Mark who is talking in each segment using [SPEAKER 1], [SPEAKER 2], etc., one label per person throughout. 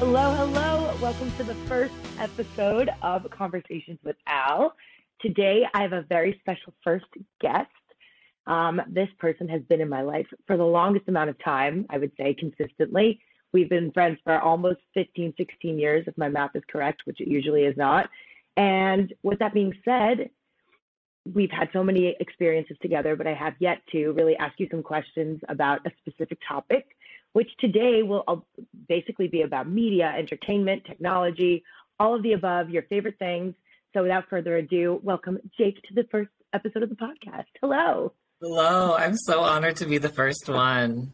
[SPEAKER 1] Hello, hello. Welcome to the first episode of Conversations with Al. Today, I have a very special first guest. Um, this person has been in my life for the longest amount of time, I would say consistently. We've been friends for almost 15, 16 years, if my math is correct, which it usually is not. And with that being said, we've had so many experiences together, but I have yet to really ask you some questions about a specific topic, which today will uh, basically be about media, entertainment, technology, all of the above, your favorite things. So without further ado, welcome Jake to the first episode of the podcast. Hello.
[SPEAKER 2] Hello. I'm so honored to be the first one.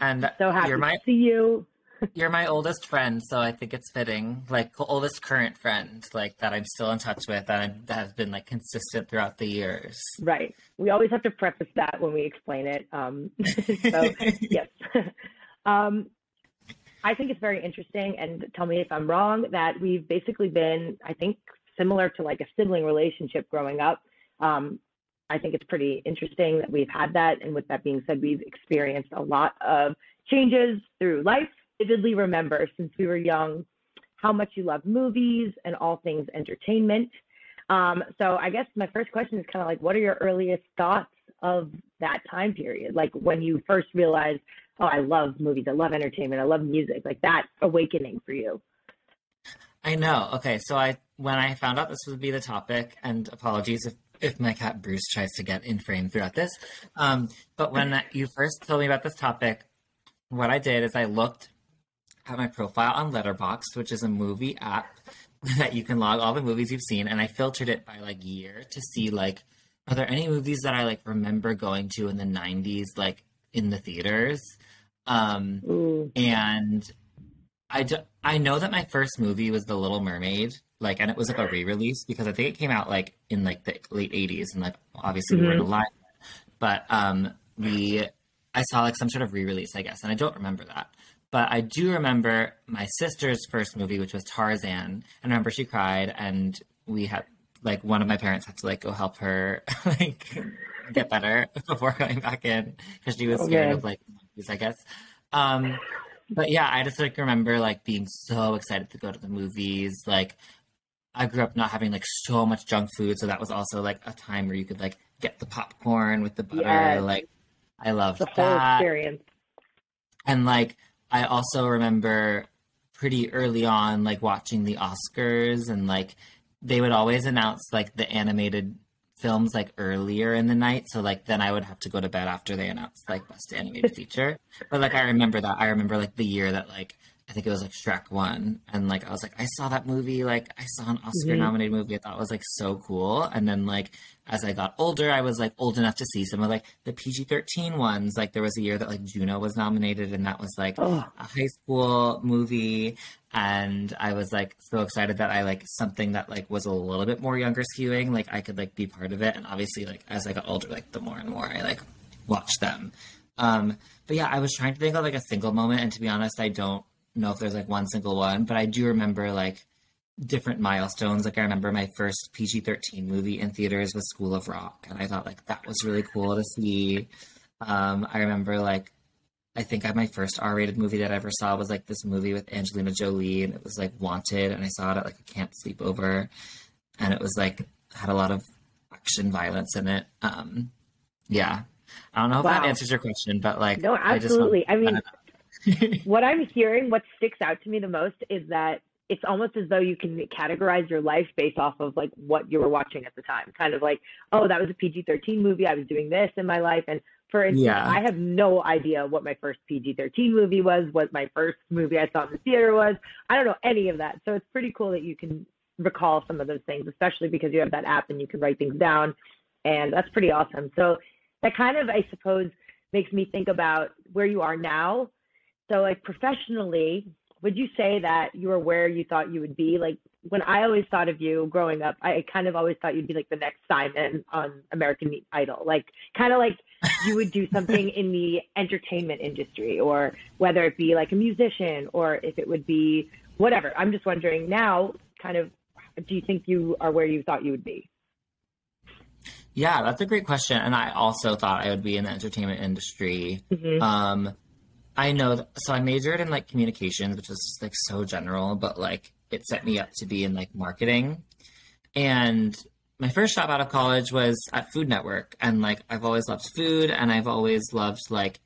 [SPEAKER 2] And
[SPEAKER 1] so happy
[SPEAKER 2] you're my,
[SPEAKER 1] to see you.
[SPEAKER 2] you're my oldest friend, so I think it's fitting. Like oldest current friend, like that I'm still in touch with and that has been like consistent throughout the years.
[SPEAKER 1] Right. We always have to preface that when we explain it. Um, so yes. Um, I think it's very interesting, and tell me if I'm wrong, that we've basically been, I think, similar to like a sibling relationship growing up. Um, I think it's pretty interesting that we've had that. And with that being said, we've experienced a lot of changes through life. Vividly remember since we were young how much you love movies and all things entertainment. Um, so I guess my first question is kind of like, what are your earliest thoughts of that time period? Like when you first realized, oh, I love movies, I love entertainment, I love music, like that awakening for you.
[SPEAKER 2] I know. Okay, so I when I found out this would be the topic, and apologies if if my cat Bruce tries to get in frame throughout this. Um, but when you first told me about this topic, what I did is I looked at my profile on Letterboxd, which is a movie app that you can log all the movies you've seen, and I filtered it by like year to see like are there any movies that I like remember going to in the '90s, like in the theaters. Um, and I, know that my first movie was The Little Mermaid, like and it was like a re-release because I think it came out like in like the late 80s and like obviously mm-hmm. we weren't alive but um we I saw like some sort of re-release I guess and I don't remember that but I do remember my sister's first movie which was Tarzan and I remember she cried and we had like one of my parents had to like go help her like get better before going back in because she was scared okay. of like movies I guess um but yeah, I just like remember like being so excited to go to the movies. Like I grew up not having like so much junk food, so that was also like a time where you could like get the popcorn with the butter. Yes. Like I loved
[SPEAKER 1] the
[SPEAKER 2] that. whole
[SPEAKER 1] experience.
[SPEAKER 2] And like I also remember pretty early on like watching the Oscars and like they would always announce like the animated films like earlier in the night so like then i would have to go to bed after they announced like best animated feature. But like i remember that. I remember like the year that like I think it was like Shrek one, and like I was like, I saw that movie, like I saw an Oscar mm-hmm. nominated movie. I thought it was like so cool. And then like as I got older, I was like old enough to see some of like the PG thirteen ones. Like there was a year that like Juno was nominated, and that was like oh. a high school movie. And I was like so excited that I like something that like was a little bit more younger skewing, like I could like be part of it. And obviously, like as I got older, like the more and more I like watched them. Um, but yeah, I was trying to think of like a single moment, and to be honest, I don't know if there's like one single one, but I do remember like different milestones. Like I remember my first PG thirteen movie in theaters was School of Rock, and I thought like that was really cool to see. Um, I remember like I think I, my first R rated movie that I ever saw was like this movie with Angelina Jolie, and it was like Wanted, and I saw it at like a camp sleepover, and it was like had a lot of action violence in it. Um, yeah, I don't know if wow. that answers your question, but like
[SPEAKER 1] no, absolutely. I, I mean, what I'm hearing, what sticks out to me the most is that it's almost as though you can categorize your life based off of like what you were watching at the time. Kind of like, oh, that was a PG 13 movie. I was doing this in my life. And for instance, yeah. I have no idea what my first PG 13 movie was, what my first movie I saw in the theater was. I don't know any of that. So it's pretty cool that you can recall some of those things, especially because you have that app and you can write things down. And that's pretty awesome. So that kind of, I suppose, makes me think about where you are now so, like professionally, would you say that you were where you thought you would be? Like when I always thought of you growing up, I kind of always thought you'd be like the next Simon on American Idol, like kind of like you would do something in the entertainment industry, or whether it be like a musician, or if it would be whatever. I'm just wondering now, kind of, do you think you are where you thought you would be?
[SPEAKER 2] Yeah, that's a great question. And I also thought I would be in the entertainment industry. Mm-hmm. Um, I know. So I majored in like communications, which is just like so general, but like it set me up to be in like marketing. And my first job out of college was at Food Network, and like I've always loved food, and I've always loved like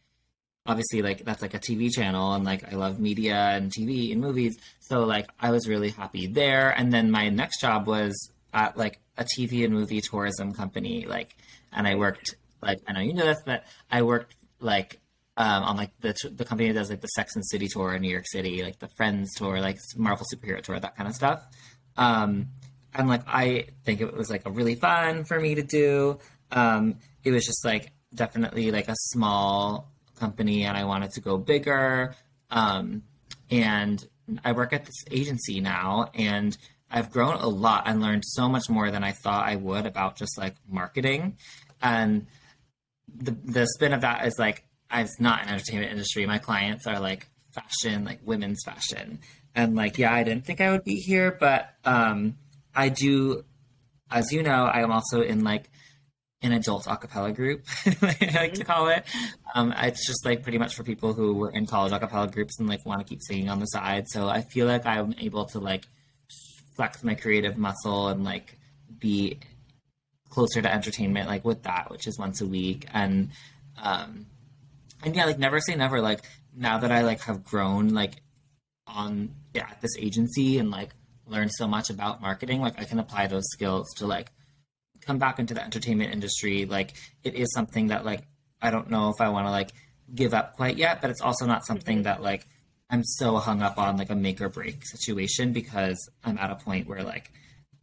[SPEAKER 2] obviously like that's like a TV channel, and like I love media and TV and movies, so like I was really happy there. And then my next job was at like a TV and movie tourism company, like, and I worked like I know you know this, but I worked like um, on like the the company that does like the Sex and City tour in New York City, like the Friends tour, like Marvel superhero tour, that kind of stuff. Um, and like I think it was like a really fun for me to do. Um, it was just like definitely like a small company, and I wanted to go bigger. Um, and I work at this agency now, and I've grown a lot and learned so much more than I thought I would about just like marketing. And the the spin of that is like I'm not an entertainment industry. My clients are like fashion, like women's fashion. And like, yeah, I didn't think I would be here, but um, I do, as you know, I am also in like an adult acapella group, I like to call it. Um, it's just like pretty much for people who were in college acapella groups and like want to keep singing on the side. So I feel like I'm able to like flex my creative muscle and like be closer to entertainment, like with that, which is once a week. And um, and yeah, like never say never. Like now that I like have grown like on yeah, at this agency and like learned so much about marketing, like I can apply those skills to like come back into the entertainment industry. Like it is something that like I don't know if I want to like give up quite yet, but it's also not something mm-hmm. that like I'm so hung up on like a make or break situation because I'm at a point where like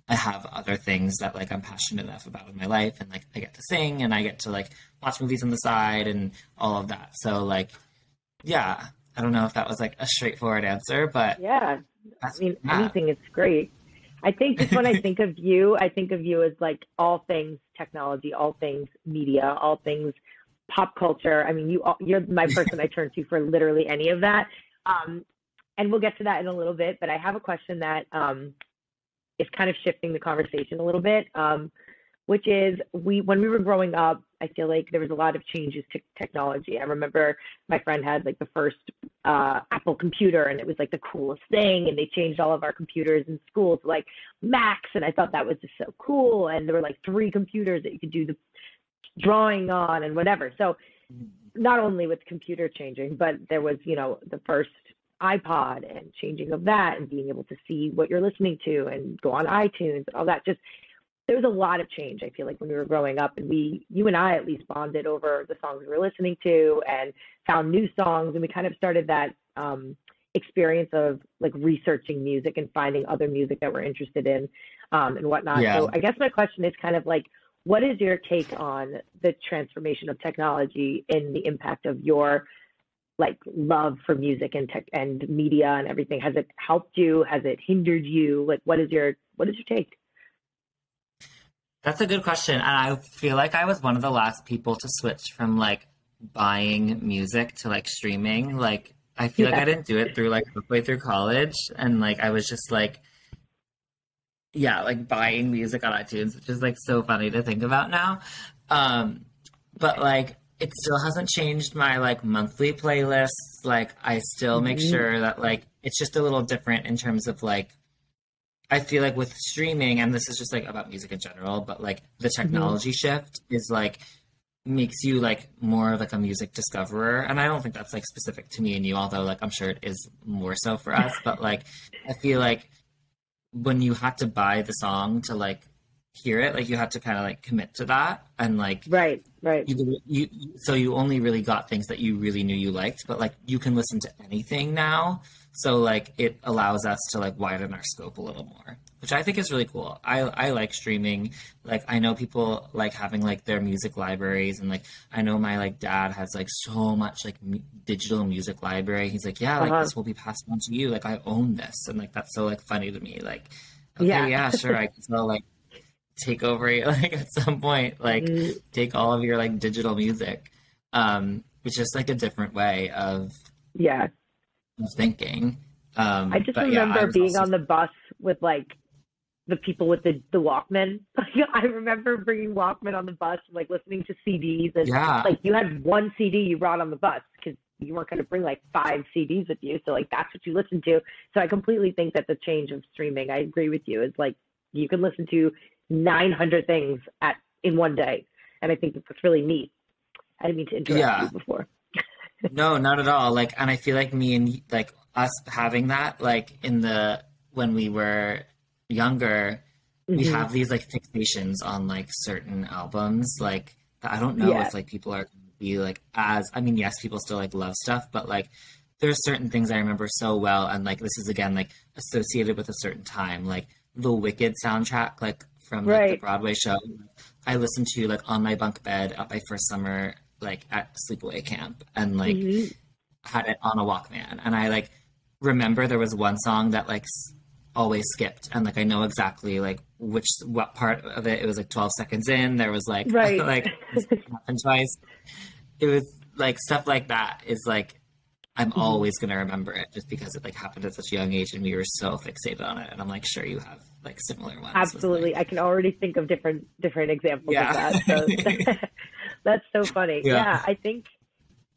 [SPEAKER 2] I have other things that like I'm passionate enough about in my life and like I get to sing and I get to like watch movies on the side and all of that. So like yeah, I don't know if that was like a straightforward answer, but
[SPEAKER 1] yeah, I mean yeah. anything is great. I think just when I think of you, I think of you as like all things technology, all things media, all things pop culture. I mean, you you're my person I turn to for literally any of that. Um, and we'll get to that in a little bit, but I have a question that um, is kind of shifting the conversation a little bit, um, which is we when we were growing up, I feel like there was a lot of changes to technology. I remember my friend had like the first uh, Apple computer, and it was like the coolest thing. And they changed all of our computers in school to like Macs, and I thought that was just so cool. And there were like three computers that you could do the drawing on and whatever. So not only with computer changing, but there was you know the first iPod and changing of that and being able to see what you're listening to and go on iTunes and all that. Just there was a lot of change. I feel like when we were growing up, and we, you and I, at least bonded over the songs we were listening to and found new songs, and we kind of started that um, experience of like researching music and finding other music that we're interested in um, and whatnot. Yeah. So I guess my question is kind of like, what is your take on the transformation of technology and the impact of your like love for music and tech and media and everything? Has it helped you? Has it hindered you? Like what is your what is your take?
[SPEAKER 2] That's a good question and i feel like i was one of the last people to switch from like buying music to like streaming. Like i feel yeah. like i didn't do it through like halfway through college and like i was just like yeah like buying music on itunes which is like so funny to think about now. Um but like it still hasn't changed my like monthly playlists. Like I still mm-hmm. make sure that like it's just a little different in terms of like I feel like with streaming and this is just like about music in general, but like the mm-hmm. technology mm-hmm. shift is like makes you like more of like a music discoverer and I don't think that's like specific to me and you although like I'm sure it is more so for us, but like I feel like when you had to buy the song to like hear it like you had to kind of like commit to that and like
[SPEAKER 1] right right.
[SPEAKER 2] you, you so you only really got things that you really knew you liked but like you can listen to anything now so like it allows us to like widen our scope a little more which i think is really cool. I i like streaming. Like i know people like having like their music libraries and like i know my like dad has like so much like m- digital music library. He's like yeah like uh-huh. this will be passed on to you. Like i own this. And like that's so like funny to me. Like okay yeah, yeah sure i can sell like take over like at some point like mm. take all of your like digital music um which is like a different way of
[SPEAKER 1] yeah
[SPEAKER 2] of thinking um
[SPEAKER 1] i just remember yeah, I being also... on the bus with like the people with the the walkman i remember bringing walkman on the bus like listening to cds and yeah. like you had one cd you brought on the bus because you weren't going to bring like five CDs with you. So like that's what you listen to. So I completely think that the change of streaming, I agree with you, is like you can listen to 900 things at in one day, and I think that's really neat. I didn't mean to interrupt
[SPEAKER 2] Yeah.
[SPEAKER 1] you before.
[SPEAKER 2] no, not at all. Like, and I feel like me and like us having that, like in the when we were younger, we
[SPEAKER 1] Mhm.
[SPEAKER 2] have these like fixations on like certain albums. Like, I don't know
[SPEAKER 1] Yeah.
[SPEAKER 2] if like people are gonna be like as. I mean, yes, people still like love stuff, but like there's certain things I remember so well, and like this is again like associated with a certain time, like the Wicked soundtrack, like from like, the Broadway show. I listened to like on my bunk bed at my first summer like at sleepaway camp, and like
[SPEAKER 1] Mhm.
[SPEAKER 2] had it on a Walkman, and I like remember there was one song that like always skipped, and like I know exactly like which what part of it. It was like twelve seconds in. There was like
[SPEAKER 1] Right.
[SPEAKER 2] like happened twice. It was like stuff like that is like I'm
[SPEAKER 1] Mhm.
[SPEAKER 2] always gonna remember it just because it like happened at such a young age, and we were so fixated on it. And I'm like, sure, you have like similar ones.
[SPEAKER 1] Absolutely. I can already think of different different examples
[SPEAKER 2] Yeah.
[SPEAKER 1] of that. So that's so funny.
[SPEAKER 2] Yeah.
[SPEAKER 1] Yeah. I think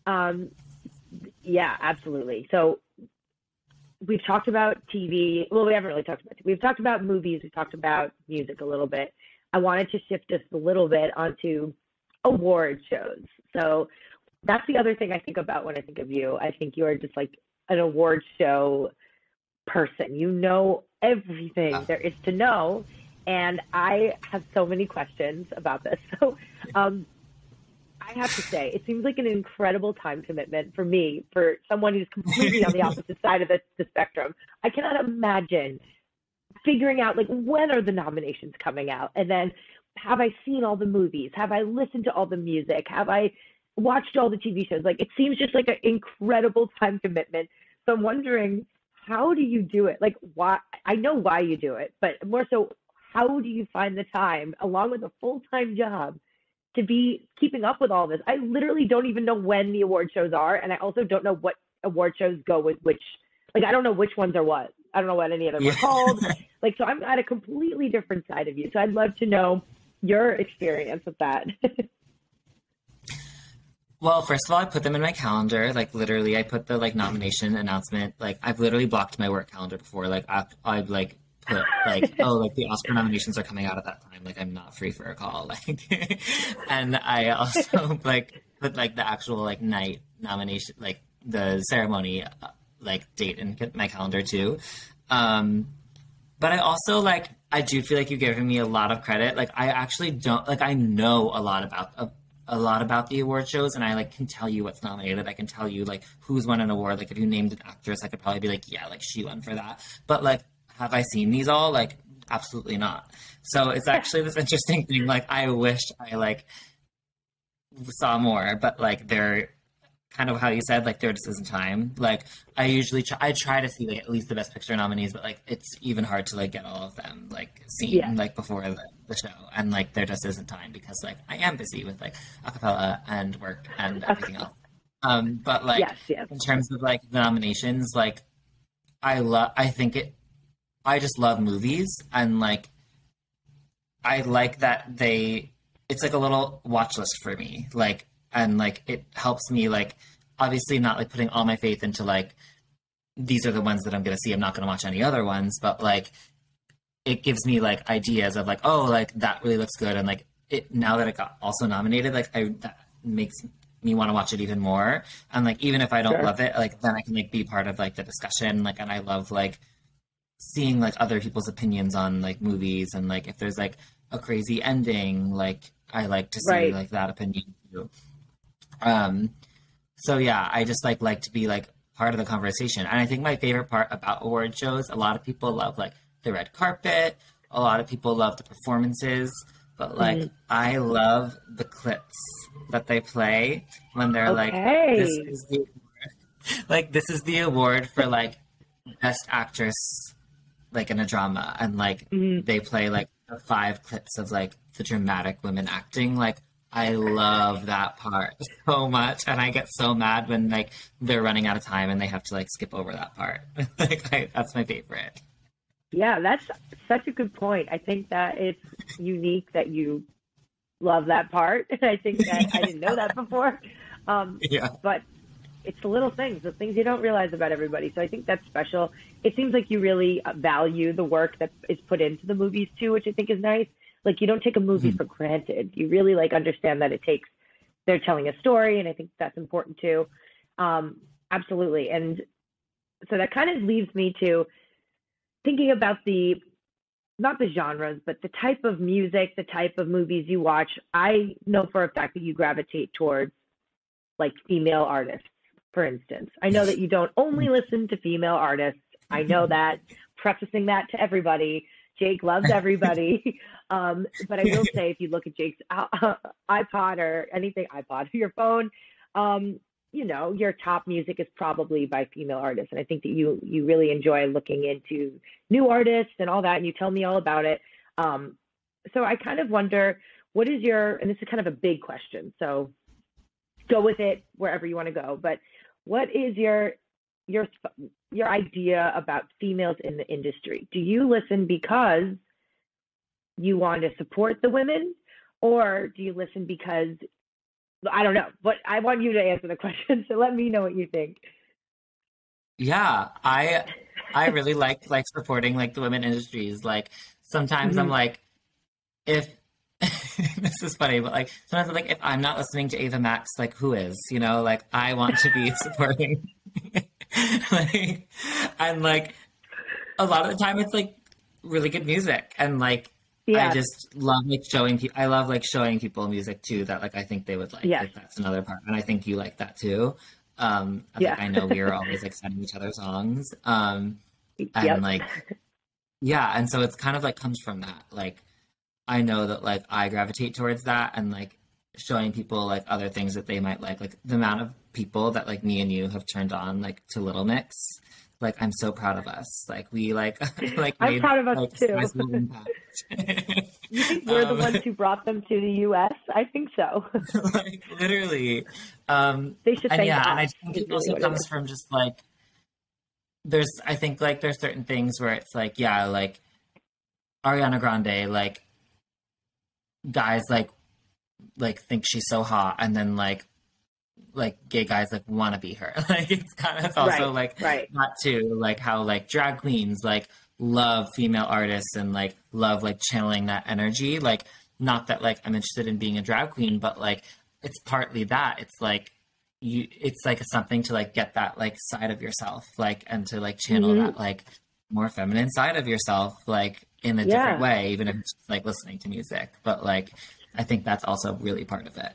[SPEAKER 1] um yeah, absolutely. So we've talked about TV. Well, we haven't really talked about TV. we've talked about movies, we've talked about music a little bit. I wanted to shift us a little bit onto award shows. So that's the other thing I think about when I think of you. I think you're just like an award show person. You know everything
[SPEAKER 2] Yeah.
[SPEAKER 1] there is to know. And I have so many questions about this. So um, I have to say, it seems like an incredible time commitment for me, for someone who's completely on the opposite side of the, the spectrum. I cannot imagine figuring out like when are the nominations coming out and then have I seen all the movies? Have I listened to all the music? Have I watched all the TV shows? Like it seems just like an incredible time commitment. So I'm wondering, how do you do it? Like why I know why you do it, but more so how do you find the time along with a full-time job to be keeping up with all this? I literally don't even know when the award shows are and I also don't know what award shows go with which like I don't know which ones are what. I don't know what any of them
[SPEAKER 2] Yeah.
[SPEAKER 1] are called. Like so I'm at a completely different side of you. So I'd love to know your experience with that.
[SPEAKER 2] Well, first of all, I put them in my calendar. Like literally, I put the like nomination announcement. Like I've literally blocked my work calendar before. Like I, I've like put like oh like the Oscar nominations are coming out at that time. Like I'm not free for a call. Like, and I also like put like the actual like night nomination like the ceremony uh, like date in my calendar too. Um, but I also like I do feel like you're giving me a lot of credit. Like I actually don't like I know a lot about a, a lot about the award shows, and I like can tell you what's nominated. I can tell you like who's won an award. Like if you named an actress, I could probably be like, yeah, like she won for that. But like, have I seen these all? Like, absolutely not. So it's actually this interesting thing. Like I wish I like saw more, but like they're kind of how you said, like there just isn't time. Like I usually try, I try to see like at least the best picture nominees, but like it's even hard to like get all of them like seen
[SPEAKER 1] Yeah.
[SPEAKER 2] like before the, the show, and like there just isn't time because like I am busy with like acapella and work and everything else. Um, but like
[SPEAKER 1] yes, yes.
[SPEAKER 2] in terms of like the nominations, like I love. I think it. I just love movies and like. I like that they. It's like a little watch list for me, like, and like it helps me like. Obviously, not like putting all my faith into like. These are the ones that I'm gonna see. I'm not gonna watch any other ones, but like. It gives me like ideas of like, oh, like that really looks good, and like it now that it got also nominated, like I that makes me want to watch it even more. And like even if I don't
[SPEAKER 1] Sure.
[SPEAKER 2] love it, like then I can like be part of like the discussion. Like and I love like seeing like other people's opinions on like movies and like if there's like a crazy ending, like I like to see
[SPEAKER 1] Right.
[SPEAKER 2] like that opinion too. Um so yeah, I just like like to be like part of the conversation. And I think my favorite part about award shows, a lot of people love like the red carpet, a lot of people love the performances, but like
[SPEAKER 1] Mhm.
[SPEAKER 2] I love the clips that they play when they're like
[SPEAKER 1] Okay.
[SPEAKER 2] this is the award. like this is the award for like best actress like in a drama and like
[SPEAKER 1] Mhm.
[SPEAKER 2] they play like the five clips of like the dramatic women acting like I love that part so much and I get so mad when like they're running out of time and they have to like skip over that part like I, that's my favorite
[SPEAKER 1] Yeah, that's such a good point. I think that it's unique that you love that part. I think that I didn't know that before. Um,
[SPEAKER 2] yeah
[SPEAKER 1] but it's the little things, the things you don't realize about everybody. So I think that's special. It seems like you really value the work that is put into the movies too, which I think is nice. Like you don't take a movie mm-hmm. for granted. You really like understand that it takes they're telling a story, and I think that's important too. Um, absolutely. And so that kind of leaves me to thinking about the not the genres, but the type of music, the type of movies you watch. I know for a fact that you gravitate towards like female artists, for instance. I know that you don't only listen to female artists. I know that, prefacing that to everybody. Jake loves everybody. um, but I will say, if you look at Jake's uh, iPod or anything, iPod, your phone, um, you know, your top music is probably by female artists. And I think that you you really enjoy looking into new artists and all that, and you tell me all about it. Um, so I kind of wonder, what is your, and this is kind of a big question, so go with it wherever you want to go. But what is your your your idea about females in the industry? Do you listen because you want to support the women, or do you listen because I don't know, but I want you to answer the question. So let me know what you think.
[SPEAKER 2] Yeah, I I really like like supporting like the women industries. Like sometimes mm-hmm. I'm like, if this is funny, but like sometimes I'm like, if I'm not listening to Ava Max, like who is? You know, like I want to be supporting. like, and like a lot of the time, it's like really good music, and like yeah. I just love like showing people. I love like showing people music too that like I think they would like. Yeah. Like, that's another part, and I think you like that too. Um, I, yeah. I know we are always like sending each other songs. Um, and yep. like, yeah, and so it's kind of like comes from that. Like, I know that like I gravitate towards that, and like showing people like other things that they might like. Like the amount of people that like me and you have turned on like to Little Mix like I'm so proud of us. Like we like like
[SPEAKER 1] I'm made, proud of us like, too. you think we're um, the ones who brought them to the U.S.? I think so.
[SPEAKER 2] like literally, um,
[SPEAKER 1] they should.
[SPEAKER 2] And
[SPEAKER 1] yeah,
[SPEAKER 2] and I think it also comes from just like there's. I think like there's certain things where it's like yeah, like Ariana Grande, like guys like like think she's so hot, and then like like gay guys like want to be her. like it's kind of also
[SPEAKER 1] right,
[SPEAKER 2] like
[SPEAKER 1] right.
[SPEAKER 2] not too like how like drag queens like love female artists and like love like channeling that energy. Like not that like I'm interested in being a drag queen, but like it's partly that. It's like you it's like something to like get that like side of yourself like and to like channel mm-hmm. that like more feminine side of yourself like in a yeah. different way even if it's like listening to music but like i think that's also really part of it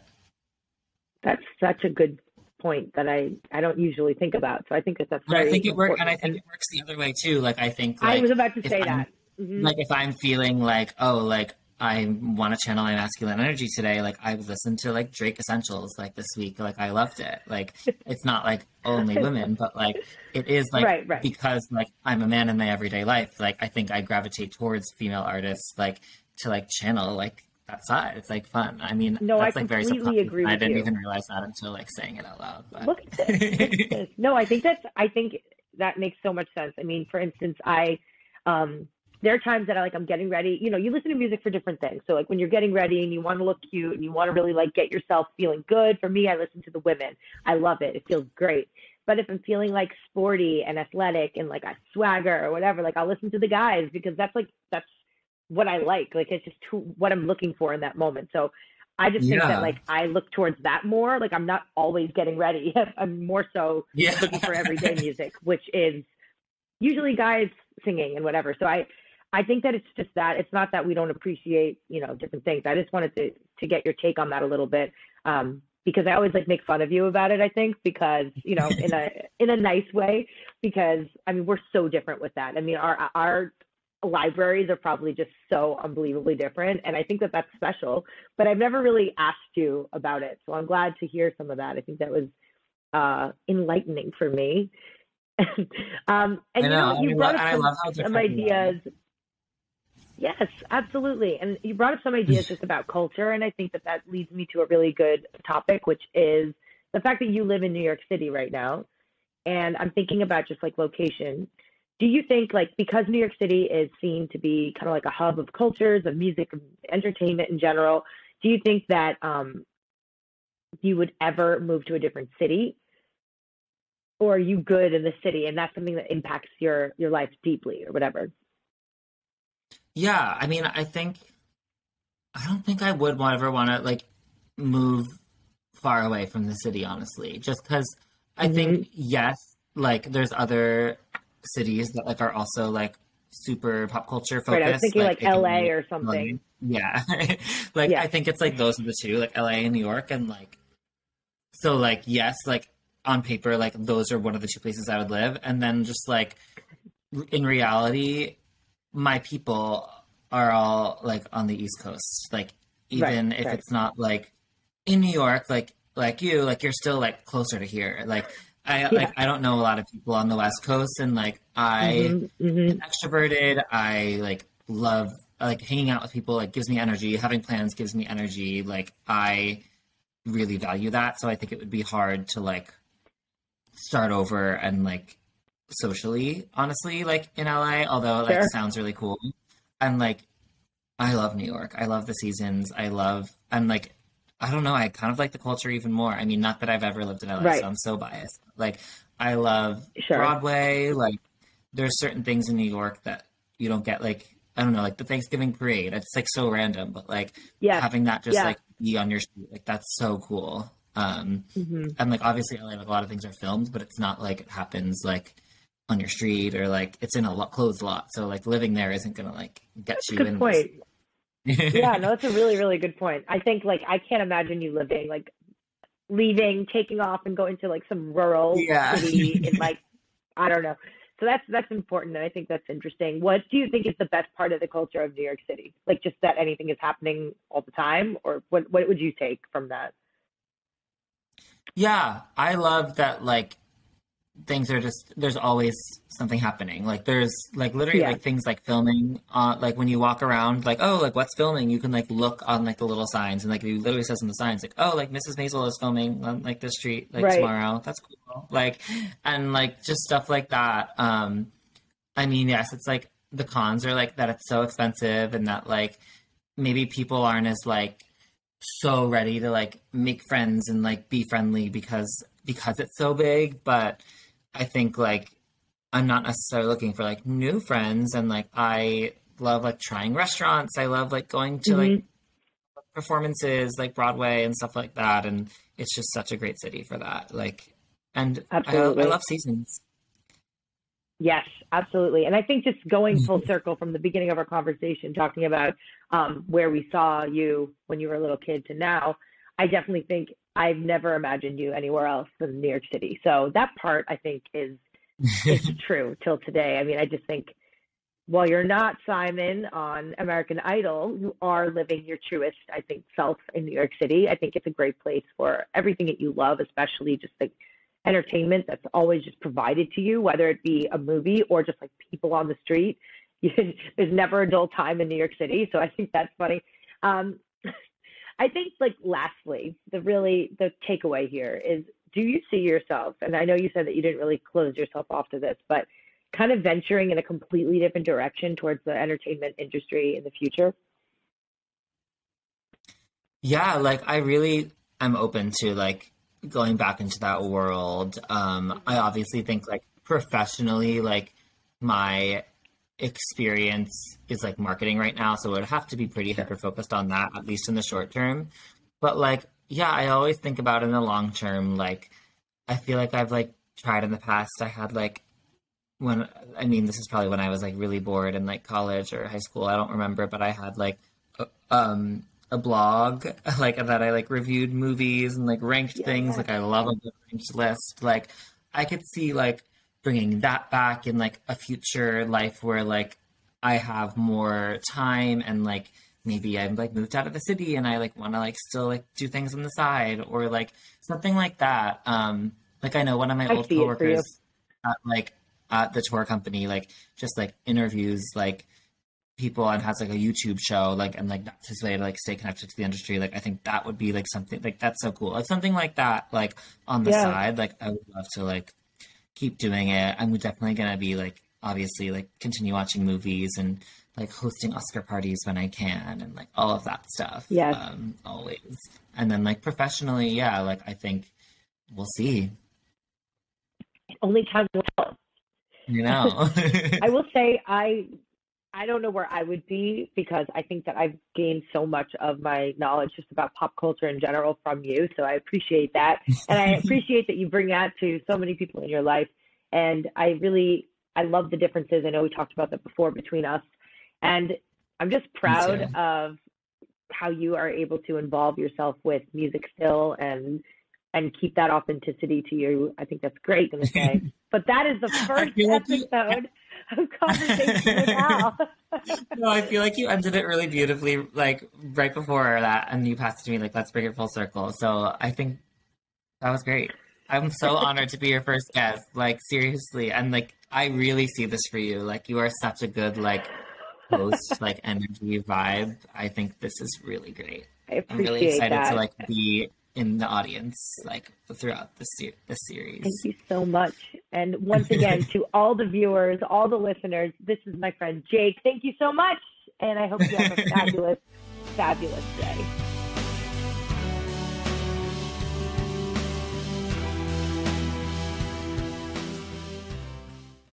[SPEAKER 1] that's such a good point that I I don't usually think about. So I think that that's very.
[SPEAKER 2] I think it works, and I think it works the other way too. Like I think like,
[SPEAKER 1] I was about to say I'm, that.
[SPEAKER 2] Mm-hmm. Like if I'm feeling like oh like I want to channel my masculine energy today. Like I've listened to like Drake Essentials like this week. Like I loved it. Like it's not like only women, but like it is like
[SPEAKER 1] right, right.
[SPEAKER 2] because like I'm a man in my everyday life. Like I think I gravitate towards female artists like to like channel like that side. It's like fun. I mean,
[SPEAKER 1] no,
[SPEAKER 2] that's
[SPEAKER 1] I
[SPEAKER 2] like very
[SPEAKER 1] completely agree.
[SPEAKER 2] I
[SPEAKER 1] didn't
[SPEAKER 2] you. even realize that until like saying it out loud. But.
[SPEAKER 1] Look at this. Look at this. No, I think that's. I think that makes so much sense. I mean, for instance, I. um there are times that I like I'm getting ready. You know, you listen to music for different things. So like when you're getting ready and you want to look cute and you want to really like get yourself feeling good. For me, I listen to the women. I love it. It feels great. But if I'm feeling like sporty and athletic and like a swagger or whatever, like I'll listen to the guys because that's like that's what I like. Like it's just who, what I'm looking for in that moment. So I just think yeah. that like I look towards that more. Like I'm not always getting ready. I'm more so yeah. looking for everyday music, which is usually guys singing and whatever. So I I think that it's just that it's not that we don't appreciate you know different things. I just wanted to to get your take on that a little bit. Um, because I always like make fun of you about it. I think because you know in a in a nice way because I mean we're so different with that. I mean our our libraries are probably just so unbelievably different and i think that that's special but i've never really asked you about it so i'm glad to hear some of that. I think that was uh, enlightening for me. Um, and you know, you brought up some, some ideas. Yes absolutely and you brought up some ideas just about culture and i think that that leads me to a really good topic which is the fact that you live in new york city right now and i'm thinking about just like location do you think like because new york city is seen to be kind of like a hub of cultures of music entertainment in general do you think that um, you would ever move to a different city or are you good in the city and that's something that impacts your your life deeply or whatever
[SPEAKER 2] yeah i mean i think i don't think i would ever want to like move far away from the city honestly just because i mm-hmm. think yes like there's other cities that like are also like super pop culture focused. Right,
[SPEAKER 1] I was thinking like, like LA or something.
[SPEAKER 2] Yeah. like yeah. I think it's like those are the two, like LA and New York and like so like yes, like on paper, like those are one of the two places I would live. And then just like in reality, my people are all like on the East Coast. Like even right, if right. it's not like in New York, like like you, like you're still like closer to here. Like I yeah. like I don't know a lot of people on the West Coast, and like I mm-hmm, mm-hmm. am extroverted. I like love like hanging out with people. Like gives me energy. Having plans gives me energy. Like I really value that. So I think it would be hard to like start over and like socially, honestly, like in LA. Although like sure. sounds really cool, and like I love New York. I love the seasons. I love and like I don't know. I kind of like the culture even more. I mean, not that I've ever lived in LA, right. so I'm so biased. Like, I love sure. Broadway. Like, there's certain things in New York that you don't get. Like, I don't know, like the Thanksgiving parade. It's like so random, but like yeah. having that just yeah. like be on your street, like that's so cool. Um, mm-hmm. And like obviously, LA, like a lot of things are filmed, but it's not like it happens like on your street or like it's in a lot, closed lot. So like living there isn't gonna like get
[SPEAKER 1] that's
[SPEAKER 2] you
[SPEAKER 1] in. Point yeah, no, that's a really, really good point. I think like I can't imagine you living like leaving, taking off, and going to like some rural yeah. city in like I don't know. So that's that's important, and I think that's interesting. What do you think is the best part of the culture of New York City? Like just that anything is happening all the time, or what? What would you take from that?
[SPEAKER 2] Yeah, I love that. Like things are just there's always something happening like there's like literally yeah. like things like filming uh like when you walk around like oh like what's filming you can like look on like the little signs and like it literally says on the signs like oh like mrs maisel is filming on like this street like right. tomorrow that's cool like and like just stuff like that um i mean yes it's like the cons are like that it's so expensive and that like maybe people aren't as like so ready to like make friends and like be friendly because because it's so big but I think like I'm not necessarily looking for like new friends and like I love like trying restaurants. I love like going to mm-hmm. like performances like Broadway and stuff like that and it's just such a great city for that. Like and absolutely. I, I love seasons.
[SPEAKER 1] Yes, absolutely. And I think just going full circle from the beginning of our conversation, talking about um, where we saw you when you were a little kid to now, I definitely think I've never imagined you anywhere else than New York City. So that part I think is is true till today. I mean, I just think while you're not Simon on American Idol, you are living your truest, I think, self in New York City. I think it's a great place for everything that you love, especially just the entertainment that's always just provided to you, whether it be a movie or just like people on the street. there's never a dull time in New York City. So I think that's funny. Um, I think like lastly, the really the takeaway here is do you see yourself and I know you said that you didn't really close yourself off to this, but kind of venturing in a completely different direction towards the entertainment industry in the future?
[SPEAKER 2] Yeah, like I really am open to like going back into that world. Um I obviously think like professionally like my experience is like marketing right now, so it would have to be pretty hyper focused on that, at least in the short term. But like, yeah, I always think about in the long term. Like, I feel like I've like tried in the past. I had like when I mean, this is probably when I was like really bored in like college or high school. I don't remember, but I had like a, um a blog like that I like reviewed movies and like ranked yeah. things. Like I love a ranked list. Like I could see like bringing that back in like a future life where like I have more time and like maybe I'm like moved out of the city and I like want to like still like do things on the side or like something like that. Um, like I know one of my I old coworkers at like at the tour company like just like interviews like people and has like a YouTube show like and like that's his way to like stay connected to the industry. Like I think that would be like something like that's so cool. Like something like that like on the yeah. side. Like I would love to like keep doing it. I'm definitely gonna be like obviously like continue watching movies and like hosting Oscar parties when I can and like all of that stuff.
[SPEAKER 1] Yeah.
[SPEAKER 2] Um, always. And then like professionally, yeah, like I think we'll see.
[SPEAKER 1] only time will tell.
[SPEAKER 2] You know.
[SPEAKER 1] I will say I I don't know where I would be because I think that I've gained so much of my knowledge just about pop culture in general from you. So I appreciate that. And I appreciate that you bring that to so many people in your life. And I really, I love the differences. I know we talked about that before between us. And I'm just proud of how you are able to involve yourself with music still and and keep that authenticity to you. I think that's great to say. but that is the first episode of Conversation with Al.
[SPEAKER 2] no, I feel like you ended it really beautifully, like right before that, and you passed it to me like, "Let's bring it full circle." So I think that was great. I'm so honored to be your first guest. Like seriously, and like I really see this for you. Like you are such a good like host, like energy vibe. I think this is really great.
[SPEAKER 1] I appreciate
[SPEAKER 2] I'm really excited
[SPEAKER 1] that.
[SPEAKER 2] to like be in the audience like throughout the, se- the series.
[SPEAKER 1] Thank you so much. And once again, to all the viewers, all the listeners, this is my friend Jake. Thank you so much. And I hope you have a fabulous, fabulous day.